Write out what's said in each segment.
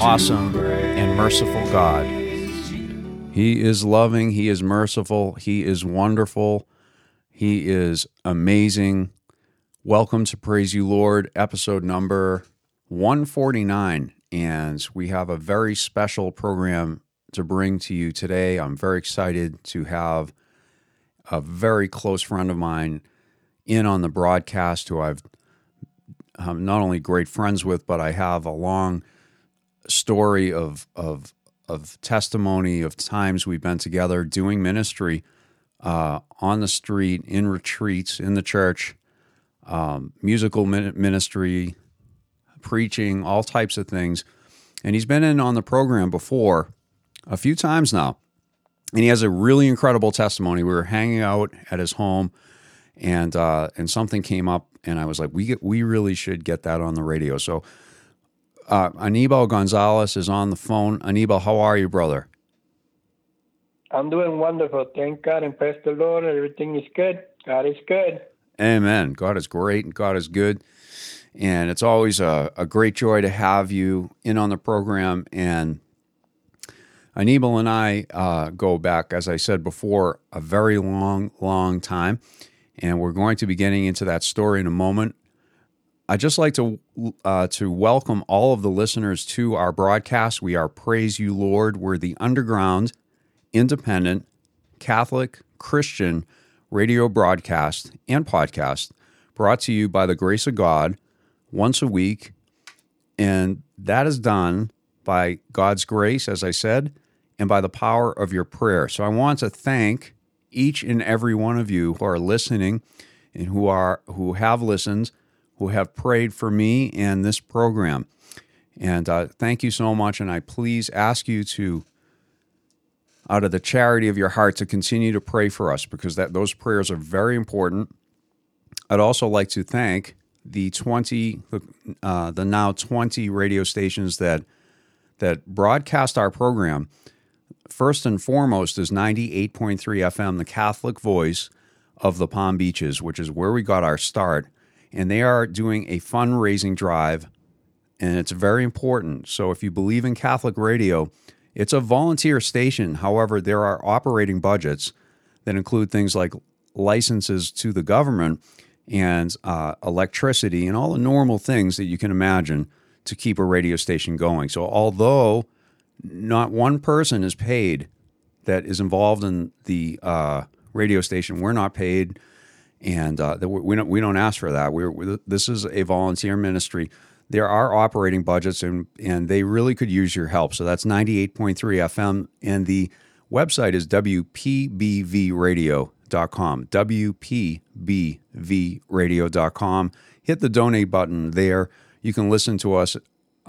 awesome, and merciful God. He is loving, He is merciful, He is wonderful, He is amazing. Welcome to Praise You Lord, episode number 149. And we have a very special program to bring to you today. I'm very excited to have a very close friend of mine in on the broadcast who I've I'm not only great friends with, but I have a long story of of of testimony of times we've been together doing ministry uh, on the street, in retreats, in the church, um, musical ministry, preaching, all types of things. And he's been in on the program before a few times now. And he has a really incredible testimony. We were hanging out at his home and uh, and something came up and I was like, we get, we really should get that on the radio. So uh, Anibal Gonzalez is on the phone. Anibal, how are you, brother? I'm doing wonderful. Thank God and praise the Lord. Everything is good. God is good. Amen. God is great and God is good. And it's always a, a great joy to have you in on the program. And Anibal and I uh, go back, as I said before, a very long, long time. And we're going to be getting into that story in a moment. I'd just like to uh, to welcome all of the listeners to our broadcast. We are Praise You Lord. We're the underground, independent, Catholic, Christian radio broadcast and podcast brought to you by the grace of God once a week. And that is done by God's grace, as I said, and by the power of your prayer. So I want to thank each and every one of you who are listening and who are who have listened, who have prayed for me and this program. And uh, thank you so much. And I please ask you to, out of the charity of your heart, to continue to pray for us because that those prayers are very important. I'd also like to thank the twenty, uh, the now twenty radio stations that that broadcast our program first and foremost is 98.3 FM, the Catholic voice of the Palm Beaches, which is where we got our start. And they are doing a fundraising drive, and it's very important. So if you believe in Catholic radio, it's a volunteer station. However, there are operating budgets that include things like licenses to the government and uh, electricity and all the normal things that you can imagine to keep a radio station going. So, although not one person is paid that is involved in the uh, radio station. We're not paid, and uh, we don't we don't ask for that. We're, this is a volunteer ministry. There are operating budgets, and and they really could use your help. So that's ninety eight point three FM, and the website is wpbvradio.com. wpbvradio.com. Hit the donate button there. You can listen to us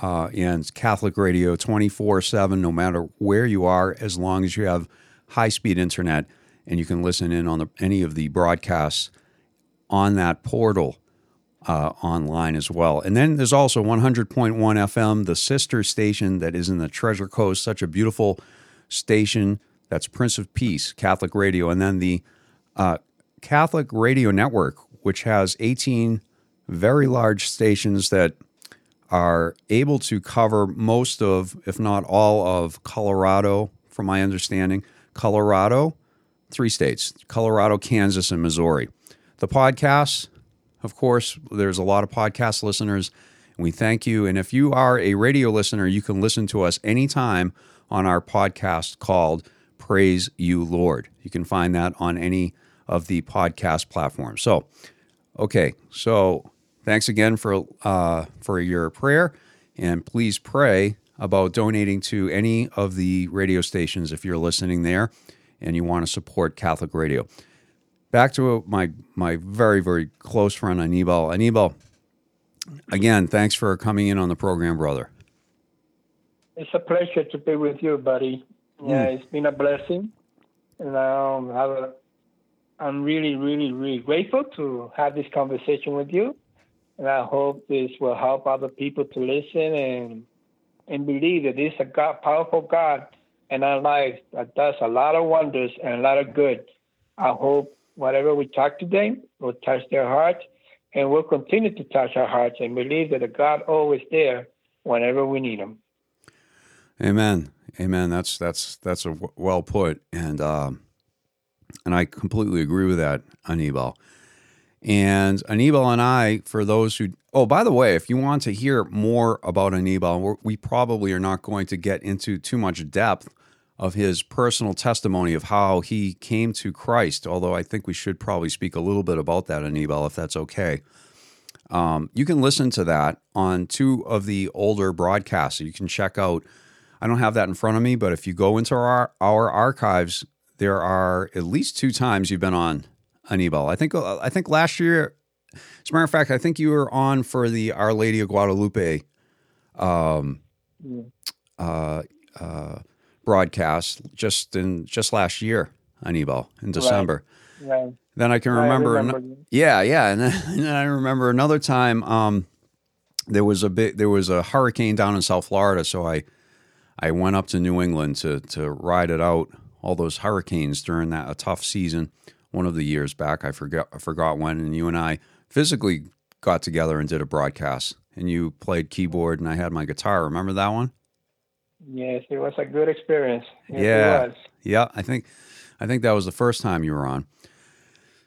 uh, and Catholic radio 24 7, no matter where you are, as long as you have high speed internet and you can listen in on the, any of the broadcasts on that portal uh, online as well. And then there's also 100.1 FM, the sister station that is in the Treasure Coast, such a beautiful station. That's Prince of Peace Catholic Radio. And then the uh, Catholic Radio Network, which has 18 very large stations that are able to cover most of, if not all of Colorado, from my understanding. Colorado, three states Colorado, Kansas, and Missouri. The podcasts, of course, there's a lot of podcast listeners, we thank you. And if you are a radio listener, you can listen to us anytime on our podcast called Praise You Lord. You can find that on any of the podcast platforms. So, okay, so Thanks again for uh, for your prayer, and please pray about donating to any of the radio stations if you're listening there and you want to support Catholic radio. Back to my my very very close friend Anibal. Anibal, again, thanks for coming in on the program, brother. it's a pleasure to be with you, buddy. Yeah, Mm. it's been a blessing, and um, have a, I'm really, really, really grateful to have this conversation with you, and I hope this will help other people to listen and and believe that this is a God, powerful God in our lives that does a lot of wonders and a lot of good. I hope whatever we talk today will touch their hearts, and will continue to touch our hearts, and believe that the God always there whenever we need Him. Amen. Amen. That's that's that's a w- well put, and um, and I completely agree with that, Anibal. And Anibal and I, for those who, oh, by the way, if you want to hear more about Anibal, we probably are not going to get into too much depth of his personal testimony of how he came to Christ. Although I think we should probably speak a little bit about that, Anibal, if that's okay. Um, you can listen to that on two of the older broadcasts. You can check out. I don't have that in front of me, but if you go into our our archives, there are at least two times you've been on Anibal. I think I think last year, as a matter of fact, I think you were on for the Our Lady of Guadalupe um, uh, uh, broadcast just in just last year, on Anibal in December. Right. Then I can I remember, ano- remember. yeah, yeah, and then, and then I remember another time. Um, there was a bit, there was a hurricane down in South Florida, so I, I went up to New England to to ride it out. All those hurricanes during that a tough season, one of the years back. I forgot, I forgot when. And you and I physically got together and did a broadcast. And you played keyboard, and I had my guitar. Remember that one? Yes, it was a good experience. Yes, Yeah. It was. Yeah, I think I think that was the first time you were on.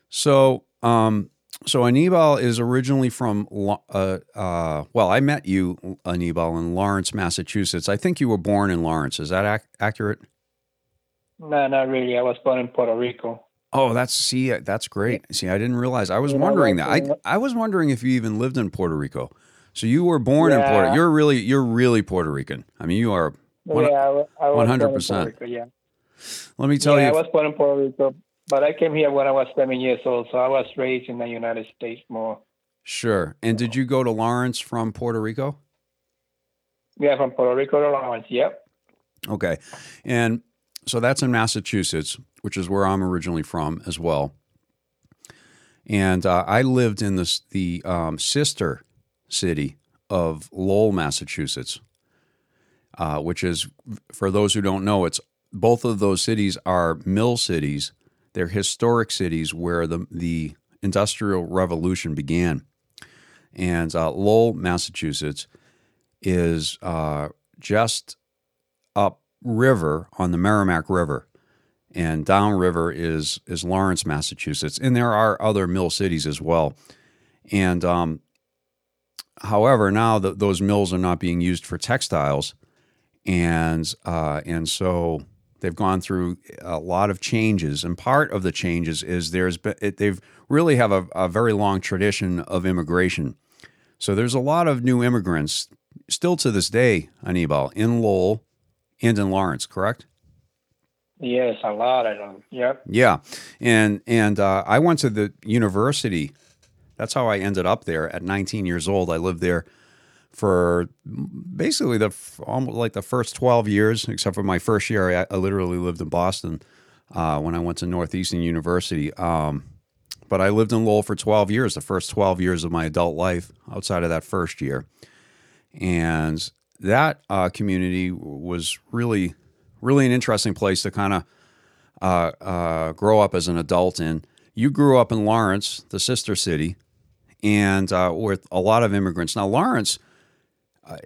So, um, so Anibal is originally from, uh, uh, well, I met you, Anibal, in Lawrence, Massachusetts. I think you were born in Lawrence. Is that ac- accurate? No, not really. I was born in Puerto Rico. Oh, that's see, that's great. See, I didn't realize. I was Yeah, wondering that. I I was wondering if you even lived in Puerto Rico. So you were born in Puerto. You're really you're really Puerto Rican. I mean, you are. One- yeah, I, was 100%. Rico, yeah. Let me tell yeah, you. I was born in Puerto Rico, but I came here when I was seven years old, so I was raised in the United States more. sure. And did you go to Lawrence from Puerto Rico? Yeah, from Puerto Rico to Lawrence. Yep. Okay. And so that's in Massachusetts, which is where I'm originally from as well. And uh, I lived in this, the um, sister city of Lowell, Massachusetts, uh, which is, for those who don't know, it's both of those cities are mill cities. They're historic cities where the, the Industrial Revolution began. And uh, Lowell, Massachusetts is uh, just up river on the Merrimack River, and downriver is is Lawrence, Massachusetts, and there are other mill cities as well. And um, however, now that those mills are not being used for textiles, and uh, and so they've gone through a lot of changes. And part of the changes is there's been, it, they've really have a, a very long tradition of immigration. So there's a lot of new immigrants still to this day, Anibal, in Lowell and in Lawrence, correct? Yes, a lot of them. Yep. Yeah, and and uh, I went to the university. That's how I ended up there at 19 years old. I lived there for basically the almost like the first 12 years, except for my first year. I, I literally lived in Boston uh, when I went to Northeastern University. Um, but I lived in Lowell for 12 years, the first 12 years of my adult life, outside of that first year, and that uh, community was really, really an interesting place to kind of uh, uh, grow up as an adult in. You grew up in Lawrence, the sister city, and uh, with a lot of immigrants. Now, Lawrence,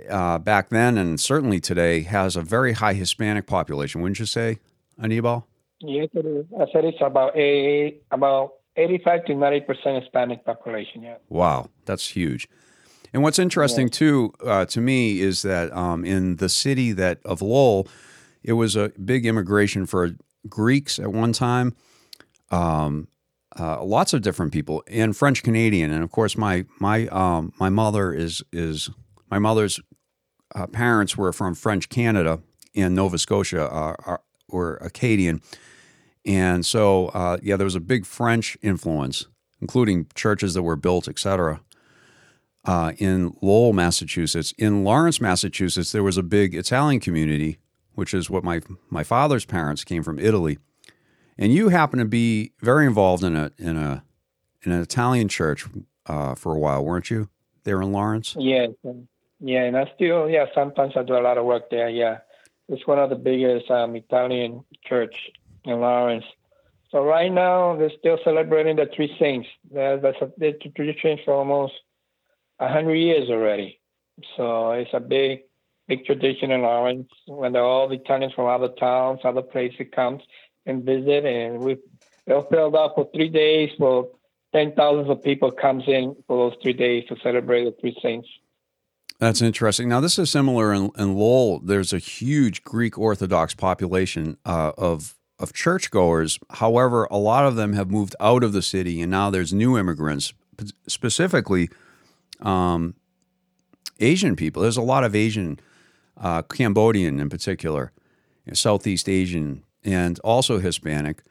uh, back then and certainly today, has a very high Hispanic population, wouldn't you say, Anibal? Yes, it is. I said it's about a about eighty-five to ninety percent Hispanic population. Yeah. Wow, that's huge. And what's interesting too uh, to me is that um, in the city that of Lowell, it was a big immigration for Greeks at one time, um, uh, lots of different people, and French Canadian, and of course my my um, my mother is is my mother's uh, parents were from French Canada in Nova Scotia, uh, are, were Acadian, and so uh, yeah, there was a big French influence, including churches that were built, etc uh, in Lowell, Massachusetts. In Lawrence, Massachusetts, there was a big Italian community, which is what my my father's parents came from Italy, and you happen to be very involved in a in a in an Italian church uh, for a while, weren't you? There in Lawrence. Yes. Yeah, and I still, yeah, sometimes I do a lot of work there. Yeah. It's one of the biggest um, Italian church in Lawrence. So right now, they're still celebrating the three saints. That's a, the tradition for almost a hundred years already. So it's a big, big tradition in Lawrence. When all the Italians from other towns, other places comes and visit, and we they'll filled up for three days. For ten thousands of people comes in for those three days to celebrate the three saints. That's interesting. Now, this is similar in, in Lowell. There's a huge Greek Orthodox population uh, of of churchgoers. However, a lot of them have moved out of the city, and now there's new immigrants, specifically um, Asian people. There's a lot of Asian, uh, Cambodian in particular, Southeast Asian, and also Hispanic.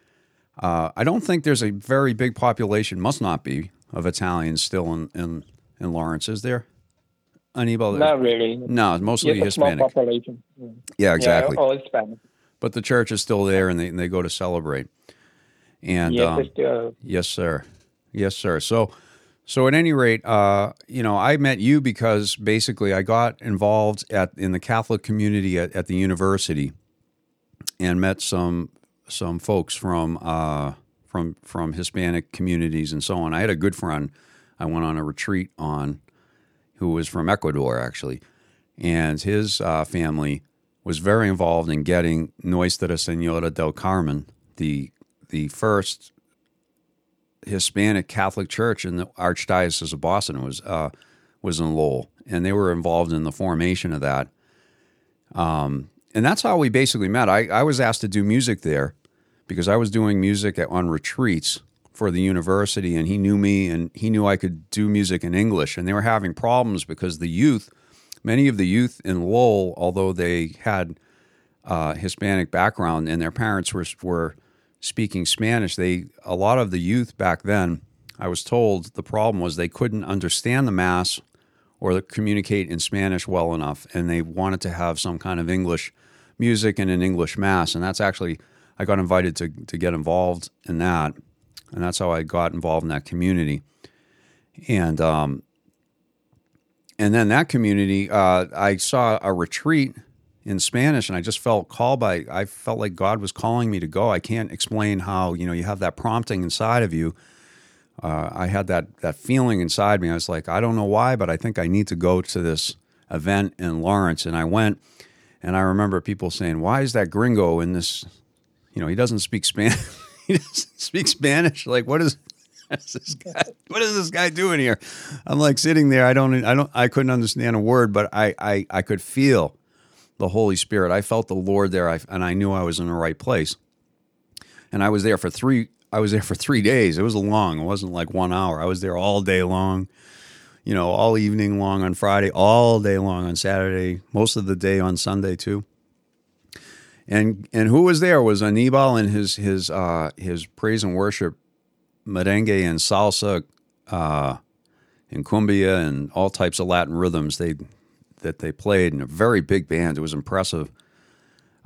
Uh, I don't think there's a very big population, must not be, of Italians still in, in, in Lawrence, is there? Anibal? Not really. No, mostly Just a small Hispanic. population. Yeah, exactly. Yeah, it's Spanish. But the church is still there, and they, and they go to celebrate. And yes, um, still. Yes, sir. Yes, sir. So, so at any rate, uh, you know, I met you because basically I got involved at in the Catholic community at, at the university, and met some some folks from uh, from from Hispanic communities and so on. I had a good friend I went on a retreat on, who was from Ecuador actually, and his uh, family was very involved in getting Nuestra Senora del Carmen, the the first Hispanic Catholic church in the Archdiocese of Boston was uh, was in Lowell, and they were involved in the formation of that. Um, and that's how we basically met. I, I was asked to do music there because I was doing music at, on retreats for the university, and he knew me, and he knew I could do music in English. And they were having problems because the youth, many of the youth in Lowell, although they had uh, Hispanic background and their parents were were speaking Spanish, they a lot of the youth back then, I was told the problem was they couldn't understand the mass or communicate in Spanish well enough, and they wanted to have some kind of English music and an English mass, and that's actually I got invited to to get involved in that, and that's how I got involved in that community, and um, and then that community, uh, I saw a retreat in Spanish, and I just felt called by. I felt like God was calling me to go. I can't explain how. You know, you have that prompting inside of you. Uh, I had that that feeling inside me. I was like, I don't know why, but I think I need to go to this event in Lawrence, and I went. And I remember people saying, "Why is that gringo in this? You know, he doesn't speak Spanish. doesn't speak Spanish. Like, what is?" This guy, what is this guy doing here? I'm like sitting there. I don't. I don't. I couldn't understand a word, but I. I. I could feel the Holy Spirit. I felt the Lord there, I, and I knew I was in the right place. And I was there for three. I was there for three days. It was long. It wasn't like one hour. I was there all day long. You know, all evening long on Friday, all day long on Saturday, most of the day on Sunday too. And and who was there was Anibal and his his uh, his praise and worship, merengue and salsa, uh, and cumbia and all types of Latin rhythms. They that they played in a very big band. It was impressive.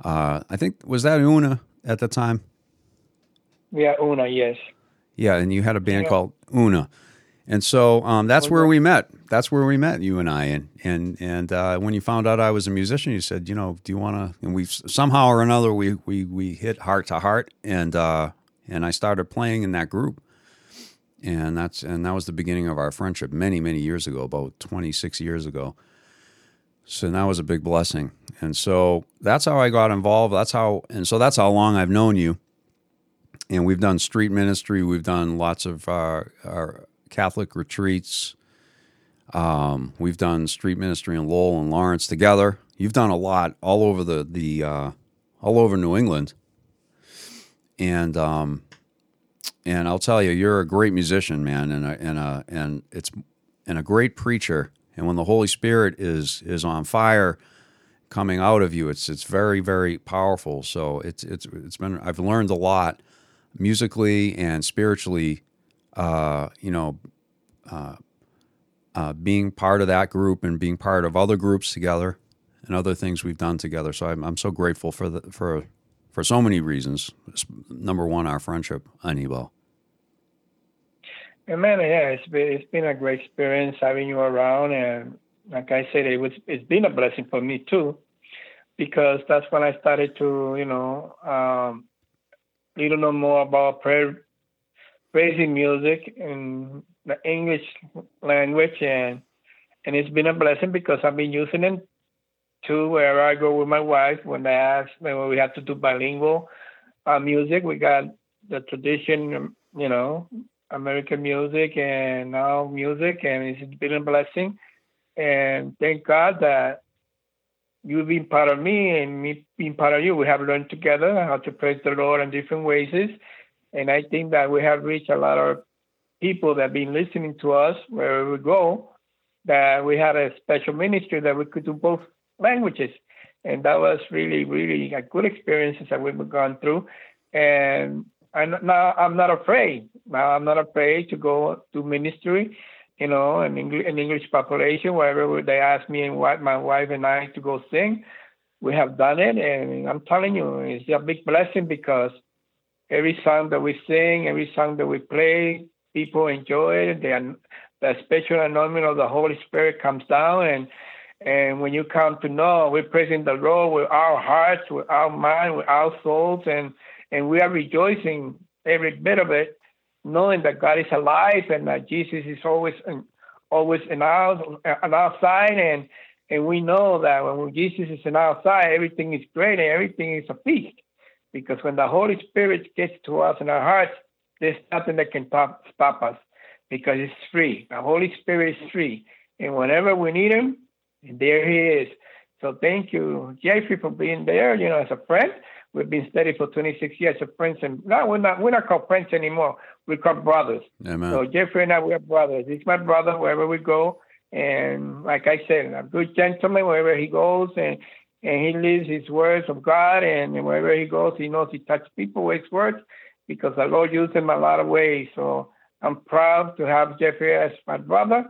Uh, I think was that Una at the time. Yeah, Una, yes. Yeah, and you had a band Yeah. called Una, and so um, that's where we met. That's where we met, you and I. And and and uh, when you found out I was a musician, you said, you know, do you want to? And we somehow or another we we we hit heart to heart, and uh, and I started playing in that group, and that's and that was the beginning of our friendship many many years ago, about twenty six years ago. So that was a big blessing, and so that's how I got involved. That's how, and so that's how long I've known you and we've done street ministry. We've done lots of uh, our Catholic retreats. Um, we've done street ministry in Lowell and Lawrence together. You've done a lot all over the the uh, all over New England, and um, and I'll tell you, you're a great musician, man, and a, and a, and it's and a great preacher. And when the Holy Spirit is is on fire, coming out of you, it's it's very very powerful. So it's it's it's been I've learned a lot musically and spiritually, uh, you know, uh, uh, being part of that group and being part of other groups together and other things we've done together. So I'm, I'm so grateful for the for for so many reasons. Number one, our friendship, Anibal. And man, yeah, it's been it's been a great experience having you around, and like I said, it was it's been a blessing for me too, because that's when I started to you know um, little know more about prayer, praising music in the English language, and and it's been a blessing because I've been using it too wherever I go with my wife when they ask when we have to do bilingual uh, music. We got the tradition, you know, American music and now music, and it's been a blessing. And thank God that you've been part of me and me being part of you. We have learned together how to praise the Lord in different ways. And I think that we have reached a lot of people that have been listening to us wherever we go, that we had a special ministry that we could do both languages. And that was really, really a good experiences that we've gone through. And I'm now I'm not afraid. Now I'm not afraid to go to ministry, you know, an English an English population wherever they ask me and my wife and I to go sing. We have done it, and I'm telling you, it's a big blessing because every song that we sing, every song that we play, people enjoy it. The, the special anointing of the Holy Spirit comes down, and and when you come to know, we're praising the Lord with our hearts, with our mind, with our souls, and and we are rejoicing every bit of it, knowing that God is alive and that Jesus is always in, always in our on our side, and and we know that when Jesus is in our side, everything is great and everything is a feast. Because when the Holy Spirit gets to us in our hearts, there's nothing that can stop, stop us because it's free. The Holy Spirit is free. And whenever we need Him, there He is. So thank you, Jeffrey, for being there, you know, as a friend. We've been steady for 26 years of friends, and now we're not we're not called friends anymore. We're called brothers. Amen. So Jeffrey and I we're brothers. He's my brother wherever we go, and like I said, a good gentleman wherever he goes, and and he lives his words of God, and wherever he goes, he knows he touches people with his words because the Lord used him a lot of ways. So I'm proud to have Jeffrey as my brother,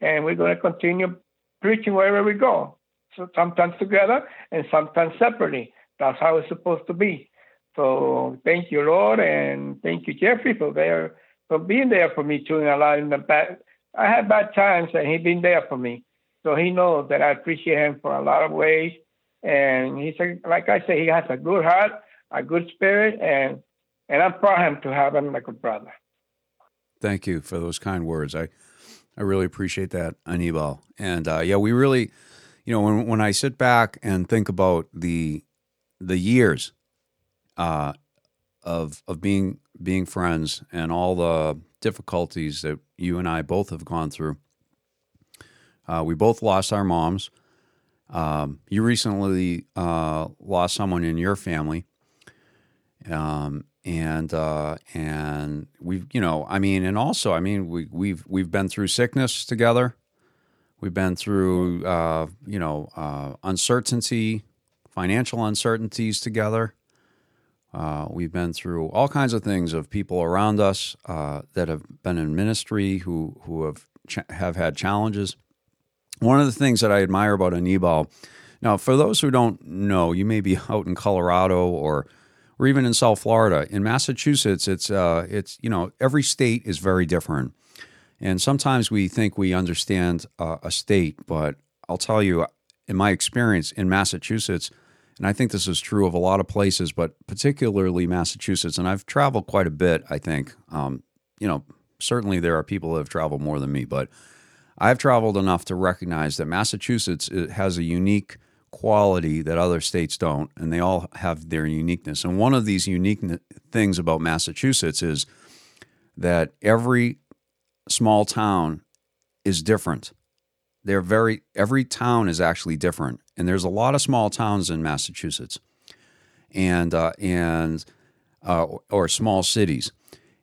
and we're going to continue preaching wherever we go. So sometimes together and sometimes separately. That's how it's supposed to be. So thank you, Lord, and thank you, Jeffrey, for there for being there for me too in a lot in the bad. I had bad times, and he been there for me. So he knows that I appreciate him for a lot of ways. And he's a, like I say, he has a good heart, a good spirit, and and I'm proud to have him like a brother. Thank you for those kind words. I I really appreciate that, Anibal. And uh, yeah, we really, you know, when when I sit back and think about the the years uh, of of being being friends and all the difficulties that you and I both have gone through. Uh, we both lost our moms. Um, you recently uh, lost someone in your family, um, and uh, and we've you know I mean, and also I mean we we've we've been through sickness together. We've been through uh, you know uh, uncertainty financial uncertainties together. Uh, we've been through all kinds of things of people around us uh, that have been in ministry who who have ch- have had challenges. One of the things that I admire about Anibal, now for those who don't know, you may be out in Colorado or or even in South Florida. In Massachusetts, it's uh, it's you know every state is very different, and sometimes we think we understand uh, a state, but I'll tell you, in my experience in Massachusetts, and I think this is true of a lot of places, but particularly Massachusetts. And I've traveled quite a bit. I think, um, you know, certainly there are people that have traveled more than me, but I've traveled enough to recognize that Massachusetts has a unique quality that other states don't, and they all have their uniqueness. And one of these unique things about Massachusetts is that every small town is different. They're very every town is actually different, and there's a lot of small towns in Massachusetts, and uh, and uh, or small cities.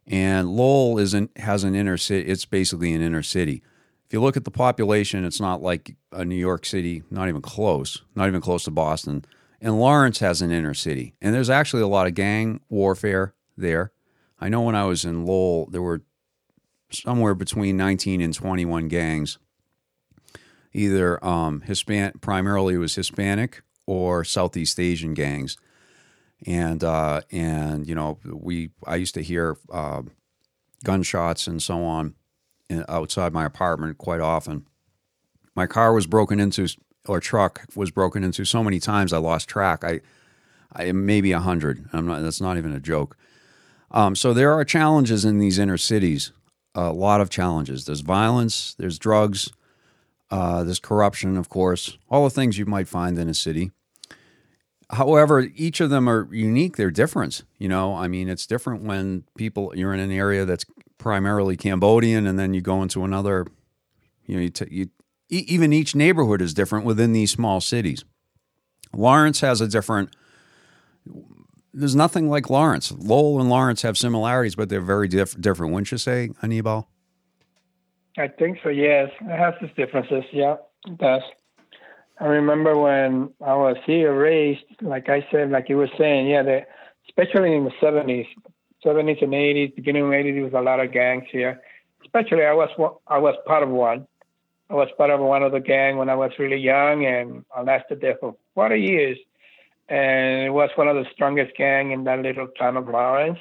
And Lowell is not has an inner city. It's basically an inner city. If you look at the population, it's not like a New York City, not even close, not even close to Boston. And Lawrence has an inner city, and there's actually a lot of gang warfare there. I know when I was in Lowell, there were somewhere between 19 and 21 gangs either um, Hispan primarily it was Hispanic or Southeast Asian gangs, and uh, and you know we I used to hear uh, gunshots and so on outside my apartment quite often. My car was broken into, or truck was broken into so many times I lost track. I, I maybe a hundred. I'm not. That's not even a joke. Um, so there are challenges in these inner cities. A lot of challenges. There's violence. There's drugs. Uh, there's corruption, of course. All the things you might find in a city. However, each of them are unique. They're different. You know, I mean, it's different when people you're in an area that's primarily Cambodian, and then you go into another. You know, you, t- you e- even each neighborhood is different within these small cities. Lawrence has a different. There's nothing like Lawrence. Lowell and Lawrence have similarities, but they're very diff- different. Wouldn't you say, Anibal? I think so. Yes, it has its differences. Yeah, it does. I remember when I was here raised, like I said, like you were saying, yeah, the, especially in the 70s, 70s and 80s, beginning of 80s, there was a lot of gangs here. Especially, I was I was part of one. I was part of one of the gang when I was really young, and I lasted there for 40 years. And it was one of the strongest gang in that little town of Lawrence.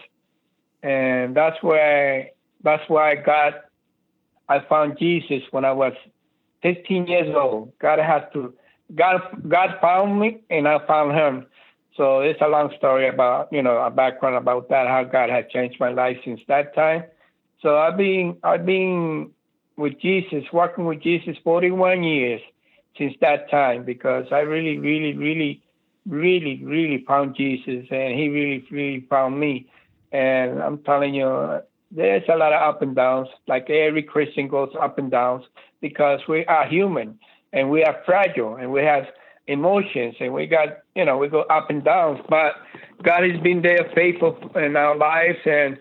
And that's where that's why I got I found Jesus when I was 15 years old. God has to God God found me and I found him. So it's a long story about, you know, a background about that, how God had changed my life since that time. So I've been I've been with Jesus, working with Jesus 41 years since that time because I really, really, really, really, really found Jesus and he really, really found me. And I'm telling you, there's a lot of up and downs. Like every Christian goes up and downs because we are human and we are fragile and we have emotions and we got you know we go up and down but god has been there faithful in our lives and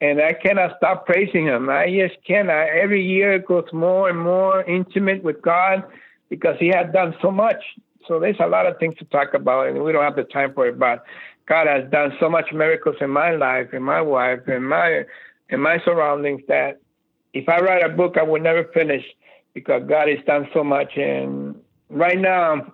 and i cannot stop praising him. I just cannot. Every year it goes more and more intimate with god because he has done so much. So there's a lot of things to talk about and we don't have the time for it but god has done so much miracles in my life and my wife and my in my surroundings that if i write a book i will never finish because god has done so much. And right now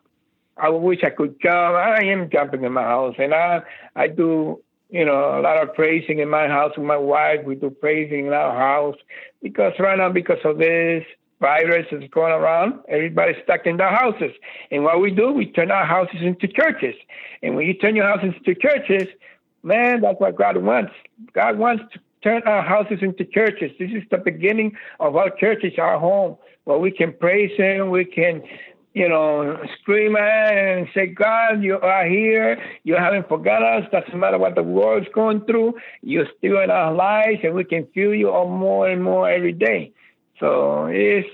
I wish I could jump. I am jumping in my house, and I I do you know a lot of praising in my house with my wife. We do praising in our house because right now because of this virus is going around, everybody's stuck in their houses. And what we do, we turn our houses into churches. And when you turn your houses into churches, man, that's what God wants. God wants to turn our houses into churches. This is the beginning of our churches, our home, where we can praise Him, we can you know, scream and say, God, you are here. You haven't forgotten us. Doesn't matter what the world's going through. You're still in our lives, and we can feel you more and more every day. So it's,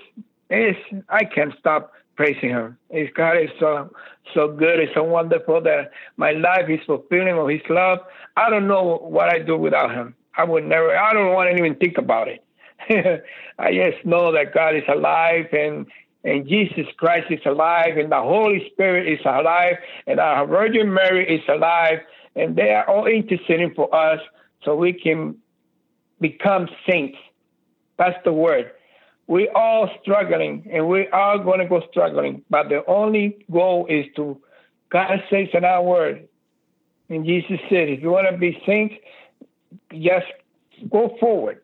it's, I can't stop praising Him. His God is so, so good. It's so wonderful that my life is fulfilling of His love. I don't know what I do without Him. I would never, I don't want to even think about it. I just know that God is alive and and Jesus Christ is alive, and the Holy Spirit is alive, and our Virgin Mary is alive, and they are all interceding for us so we can become saints. That's the word. We all struggling, and we are going to go struggling, but the only goal is to, God says in our word, and Jesus said, if you want to be saints, just go forward.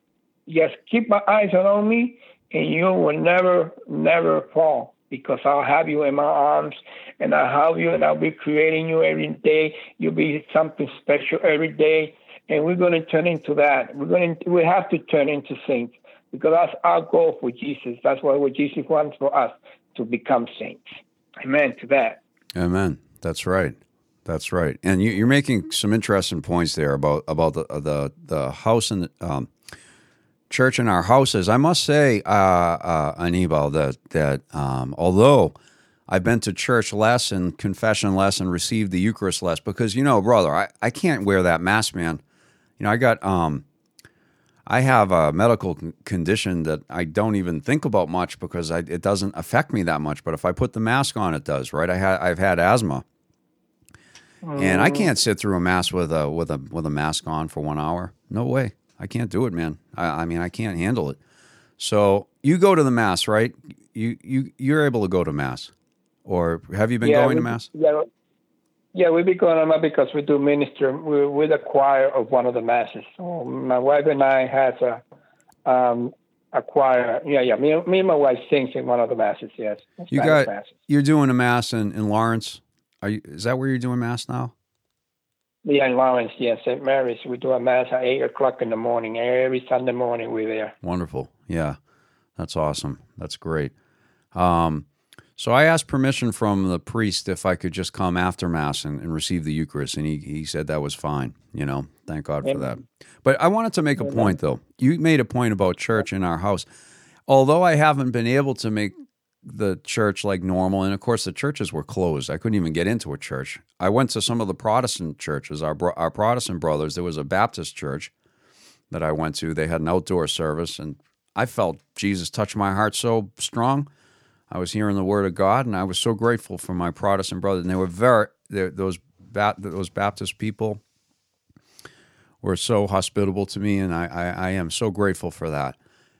Just keep my eyes on me and you will never, never fall because I'll have you in my arms and I'll have you and I'll be creating you every day. You'll be something special every day. And we're going to turn into that. We're going to, we have to turn into saints because that's our goal for Jesus. That's what Jesus wants for us to become saints. Amen to that. Amen. That's right. That's right. And you, are making some interesting points there about about the the the house and um, church in our houses. I must say, uh, uh, Anibal, that that um, although I've been to church less and confession less and received the Eucharist less, because you know, brother, I, I can't wear that mask, man. You know, I got um, I have a medical condition that I don't even think about much because I, it doesn't affect me that much. But if I put the mask on, it does, right? I had I've had asthma. And I can't sit through a mass with a with a with a mask on for one hour. No way. I can't do it, man. I, I mean, I can't handle it. So you go to the mass, right? You you you're able to go to mass, or have you been yeah, going we, to mass? Yeah, yeah, we've been going to mass because we do minister. We're with the choir of one of the masses. So my wife and I has a um, a choir. Yeah, yeah. Me, me and my wife sings in one of the masses. Yes, You got masses. you're doing a mass in, in Lawrence. Are you? Is that where you're doing mass now? Yeah, in Lawrence. Yes, St. Mary's. We do a mass at eight o'clock in the morning every Sunday morning. We're there. Wonderful. Yeah, that's awesome. That's great. Um, so I asked permission from the priest if I could just come after mass and, and receive the Eucharist, and he, he said that was fine. You know, thank God for that. But I wanted to make a point, though. You made a point about church in our house. Although I haven't been able to make the church like normal, and of course the churches were closed. I couldn't even get into a church. I went to some of the Protestant churches. Our our Protestant brothers. There was a Baptist church that I went to. They had an outdoor service, and I felt Jesus touch my heart so strong. I was hearing the word of God, and I was so grateful for my Protestant brothers. And they were very those Ba- those Baptist people were so hospitable to me, and I, I, I am so grateful for that.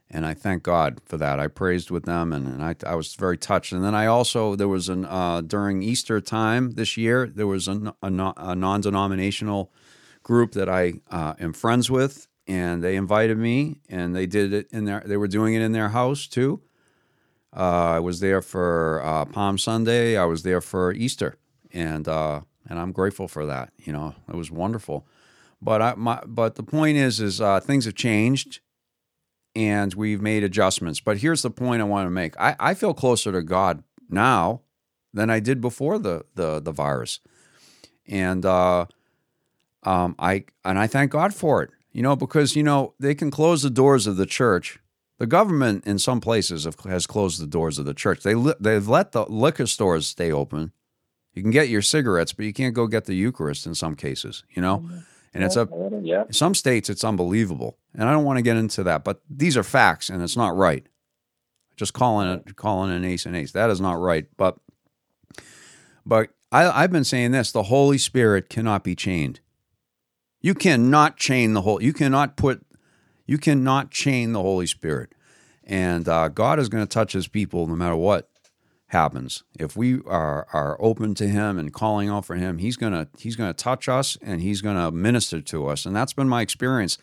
And I thank God for that. I praised with them, and, and I, I was very touched. And then I also there was an uh, during Easter time this year there was a, a, non- a non-denominational group that I uh, am friends with, and they invited me, and they did it in their they were doing it in their house too. Uh, I was there for uh, Palm Sunday. I was there for Easter, and uh, and I'm grateful for that. You know, it was wonderful. But I, my, but the point is, is uh, things have changed, and we've made adjustments. But here's the point I want to make: I, I feel closer to God now than I did before the the the virus, and uh, um, I and I thank God for it. You know, because you know they can close the doors of the church. The government in some places have, has closed the doors of the church. They they've let the liquor stores stay open. You can get your cigarettes, but you can't go get the Eucharist in some cases. You know, and it's a Yeah. in some states it's unbelievable, and I don't want to get into that, but these are facts, and it's not right. Just calling it calling an ace an ace that is not right. But but I, I've been saying this: the Holy Spirit cannot be chained. You cannot chain the whole. You cannot put. You cannot chain the Holy Spirit, and uh, God is going to touch His people no matter what happens. If we are are open to Him and calling out for Him, He's gonna He's gonna touch us and He's gonna minister to us, and that's been my experience.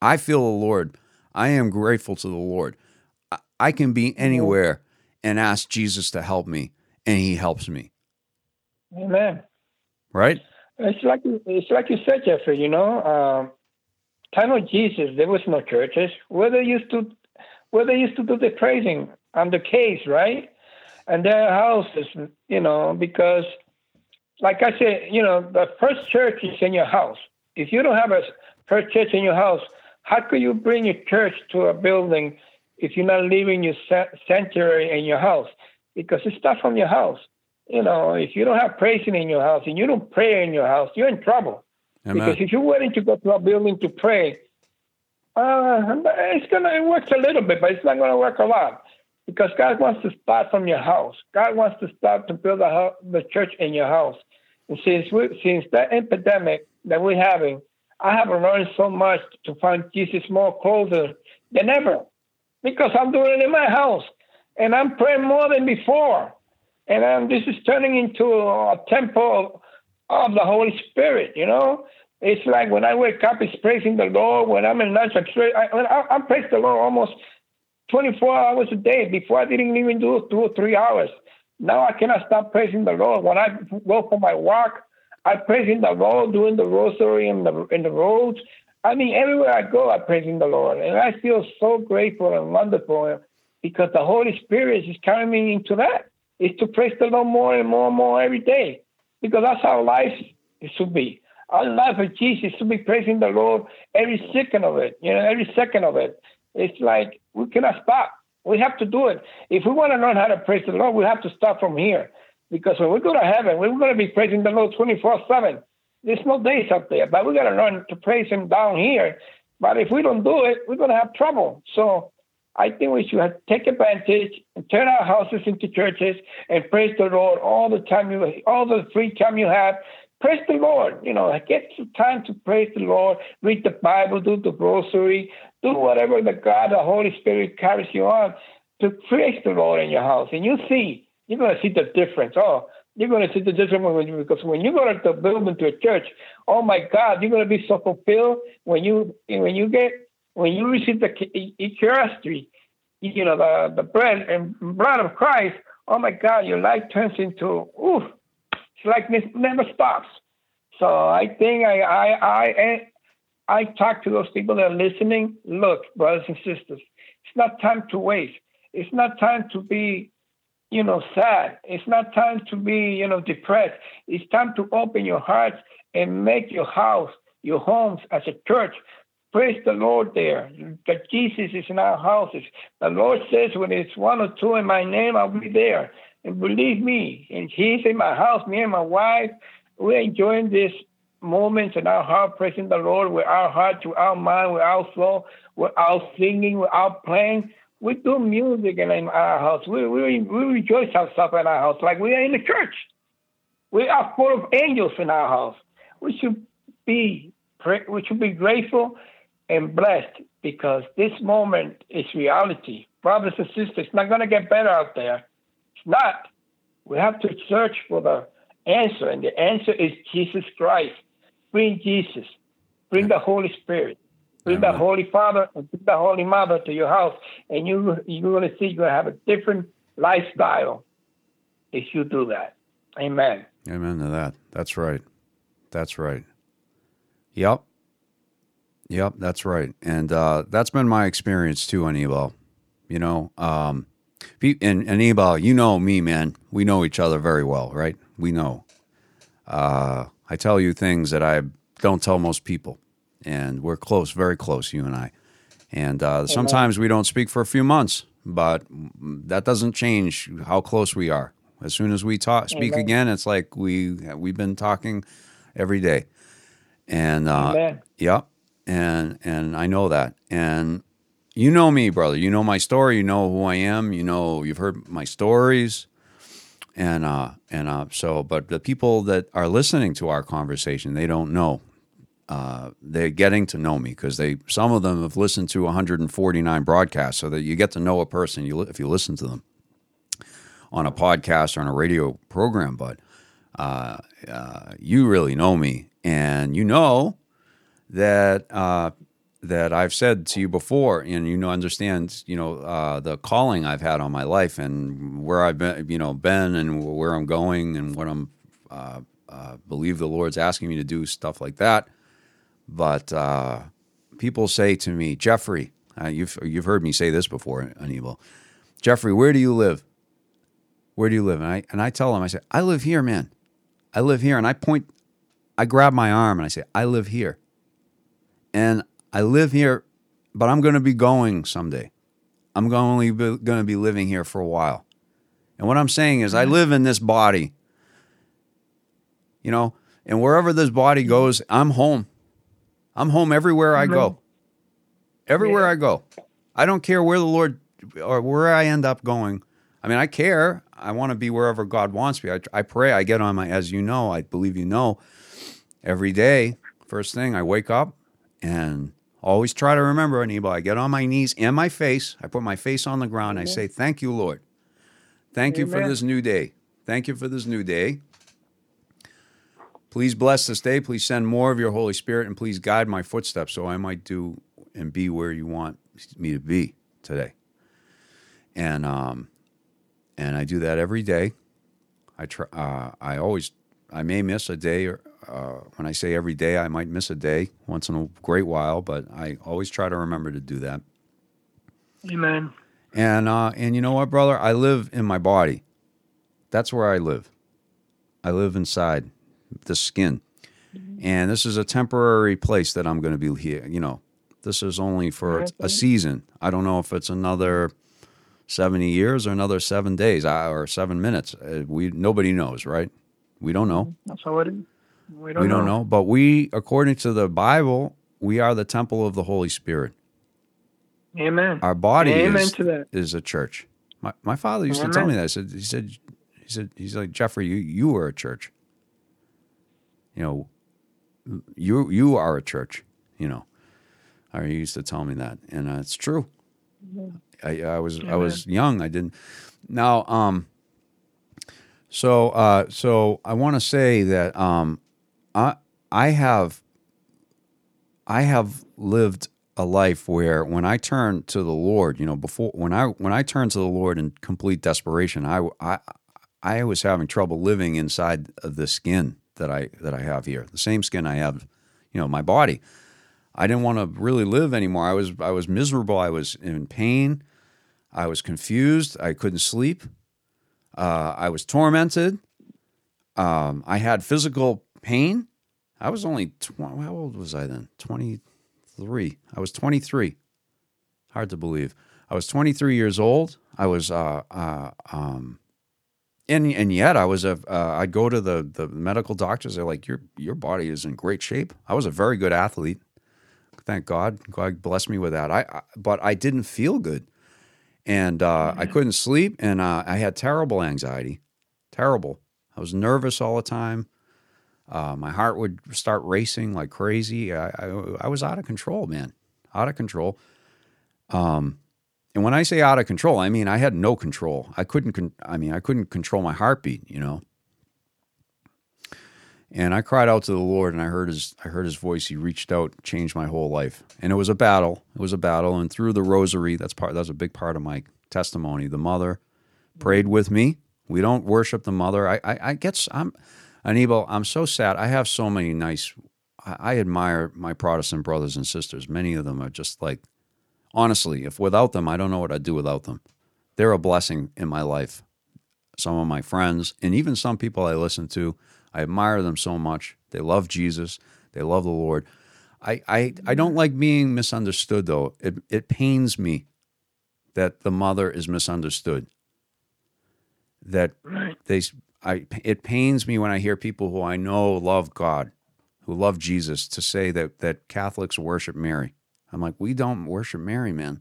I feel the Lord. I am grateful to the Lord. I, I can be anywhere and ask Jesus to help me, and He helps me. Amen. Right? It's like it's like you said, Jeffrey. You know, um, time of Jesus, there was no churches. Where they used to, where they used to do the praising on the caves, right? And their houses, you know, because, like I said, you know, the first church is in your house. If you don't have a first church in your house, how could you bring your church to a building if you're not leaving your sa- sanctuary in your house? Because it starts from your house. You know, if you don't have praising in your house and you don't pray in your house, you're in trouble. Because if you're willing to go to a building to pray, uh, it's gonna it works a little bit, but it's not gonna work a lot. Because God wants to start from your house. God wants to start to build a the church in your house. And since we, since that epidemic that we're having, I have learned so much to find Jesus more closer than ever. Because I'm doing it in my house, and I'm praying more than before. And um, this is turning into a temple of the Holy Spirit, you know? It's like when I wake up, it's praising the Lord. When I'm in lunch, I, pray, I, I praise the Lord almost 24 hours a day. Before I didn't even do two or three hours. Now I cannot stop praising the Lord. When I go for my walk, I praising the Lord, doing the rosary in the in the roads. I mean, everywhere I go, I'm praising the Lord, and I feel so grateful and wonderful uh, because the Holy Spirit is carrying me into that. Is to praise the Lord more and more and more every day, because that's how life should be. Our life of Jesus should be praising the Lord every second of it. You know, every second of it. It's like we cannot stop. We have to do it. If we want to learn how to praise the Lord, we have to start from here. Because when we go to heaven, we're going to be praising the Lord 24 7. There's no days up there, but we got to learn to praise Him down here. But if we don't do it, we're going to have trouble. So I think we should take advantage and turn our houses into churches and praise the Lord all the time you, all the free time you have. Praise the Lord. You know, get some time to praise the Lord. Read the Bible, do the rosary, do whatever the God, the Holy Spirit carries you on. to praise the Lord in your house, and you see, you're going to see the difference. Oh, you're going to see the difference because when you go to the building to a church, oh my God, you're going to be so fulfilled when you when you get when you receive the Eucharist, you know the the bread and blood of Christ. Oh my God, your life turns into ooh, like this never stops. So I think I I I I talk to those people that are listening. Look, brothers and sisters, it's not time to waste. It's not time to be, you know, sad. It's not time to be, you know, depressed. It's time to open your hearts and make your house, your homes as a church. Praise the Lord there. That Jesus is in our houses. The Lord says, when it's one or two in my name, I'll be there. And believe me, and He's in my house, me and my wife, we're enjoying this moments in our heart, praising the Lord with our heart, to our mind, with our soul, with our singing, with our playing. We do music in our house. We, we, we rejoice ourselves in our house like we are in the church. We are full of angels in our house. We should be we should be grateful and blessed because this moment is reality. Brothers and sisters, it's not going to get better out there. Not. We have to search for the answer, and the answer is Jesus Christ. Bring Jesus. Bring the Holy Spirit. Bring Amen. the Holy Father and bring the Holy Mother to your house, and you you're going to see you're going to have a different lifestyle if you do that. Amen. Amen to that. That's right. That's right. Yep. Yep, that's right. And uh, that's been my experience too, on Anibal. You know, um, Anibal, you know me, man. We know each other very well, right? We know. Uh, I tell you things that I don't tell most people, and we're close, very close, you and I. And uh, sometimes we don't speak for a few months, but that doesn't change how close we are. As soon as we talk, speak Amen. again, it's like we we've been talking every day. And uh, yeah, and and I know that. And you know me, brother. You know my story. You know who I am. You know you've heard my stories and uh, and uh, so, but the people that are listening to our conversation, they don't know. Uh, they're getting to know me because they some of them have listened to 149 broadcasts, so that you get to know a person you if you listen to them on a podcast or on a radio program. But uh, uh, you really know me, and you know that uh, that I've said to you before, and you know, understand, you know, uh, the calling I've had on my life and where I've been, you know, been and where I'm going and what I'm uh, uh, believe the Lord's asking me to do stuff like that. But uh, people say to me, Jeffrey, uh, you've you've heard me say this before, Anibal. Jeffrey, where do you live? Where do you live? And I and I tell them, I say, I live here, man. I live here, and I point, I grab my arm and I say, I live here. And I live here, but I'm going to be going someday. I'm only going to be living here for a while. And what I'm saying is, I mm-hmm. live in this body, you know, and wherever this body goes, I'm home. I'm home everywhere I go. Everywhere yeah. I go. I don't care where the Lord or where I end up going. I mean, I care. I want to be wherever God wants me. I, I pray. I get on my, as you know, I believe you know, every day, first thing, I wake up and Always try to remember, Anibal, I get on my knees and my face. I put my face on the ground. Amen. I say, Thank you, Lord. Thank Amen. you for this new day. Thank you for this new day. Please bless this day. Please send more of your Holy Spirit and please guide my footsteps so I might do and be where you want me to be today. And um, and I do that every day. I try. Uh, I always. I may miss a day or uh, when I say every day, I might miss a day once in a great while, but I always try to remember to do that. Amen. And uh, and you know what, brother? I live in my body. That's where I live. I live inside the skin, mm-hmm. and this is a temporary place that I'm going to be here. You know, this is only for a season. I don't know if it's another. 70 years or another seven days uh, or seven minutes. Uh, we nobody knows, right? We don't know. That's how it is. We don't, we don't know. know. But we, according to the Bible, we are the temple of the Holy Spirit. Amen. Our body Amen is, to that. is a church. My, my father used Amen. to tell me that. He said, he said, he said, he's like, Jeffrey, you, you are a church. You know, you, you are a church, you know. Or he used to tell me that. And uh, it's true. I, I was I was young. I didn't. Now, um, so uh, so I want to say that um, I I have I have lived a life where when I turned to the Lord, you know, before when I when I turned to the Lord in complete desperation, I I I was having trouble living inside of the skin that I that I have here, the same skin I have, you know, my body. I didn't want to really live anymore. I was I was miserable. I was in pain. I was confused. I couldn't sleep. Uh, I was tormented. Um, I had physical pain. I was only tw- how old was I then? Twenty three. I was twenty three. Hard to believe. I was twenty three years old. I was uh, uh, um, and and yet I was a uh, I'd go to the the medical doctors. They're like, your your body is in great shape. I was a very good athlete. Thank God. God blessed me with that. I, I but I didn't feel good, and uh, I couldn't sleep, and uh, I had terrible anxiety, terrible. I was nervous all the time. Uh, my heart would start racing like crazy. I, I I was out of control, man, out of control. Um, and when I say out of control, I mean I had no control. I couldn't. Con- I mean I couldn't control my heartbeat. You know. And I cried out to the Lord, and I heard his. I heard his voice. He reached out, changed my whole life, and it was a battle. It was a battle, and through the rosary, that's part. That's a big part of my testimony. The mother prayed with me. We don't worship the mother. I. I, I get. I'm. Anibal, I'm so sad. I have so many nice. I, I admire my Protestant brothers and sisters. Many of them are just like honestly, if without them, I don't know what I'd do without them. They're a blessing in my life. Some of my friends, and even some people I listen to, I admire them so much. They love Jesus, they love the Lord. I, I, I don't like being misunderstood, though. It, it pains me that the mother is misunderstood. That they, I, it pains me when I hear people who I know love God, who love Jesus, to say that, that Catholics worship Mary. I'm like, we don't worship Mary, man.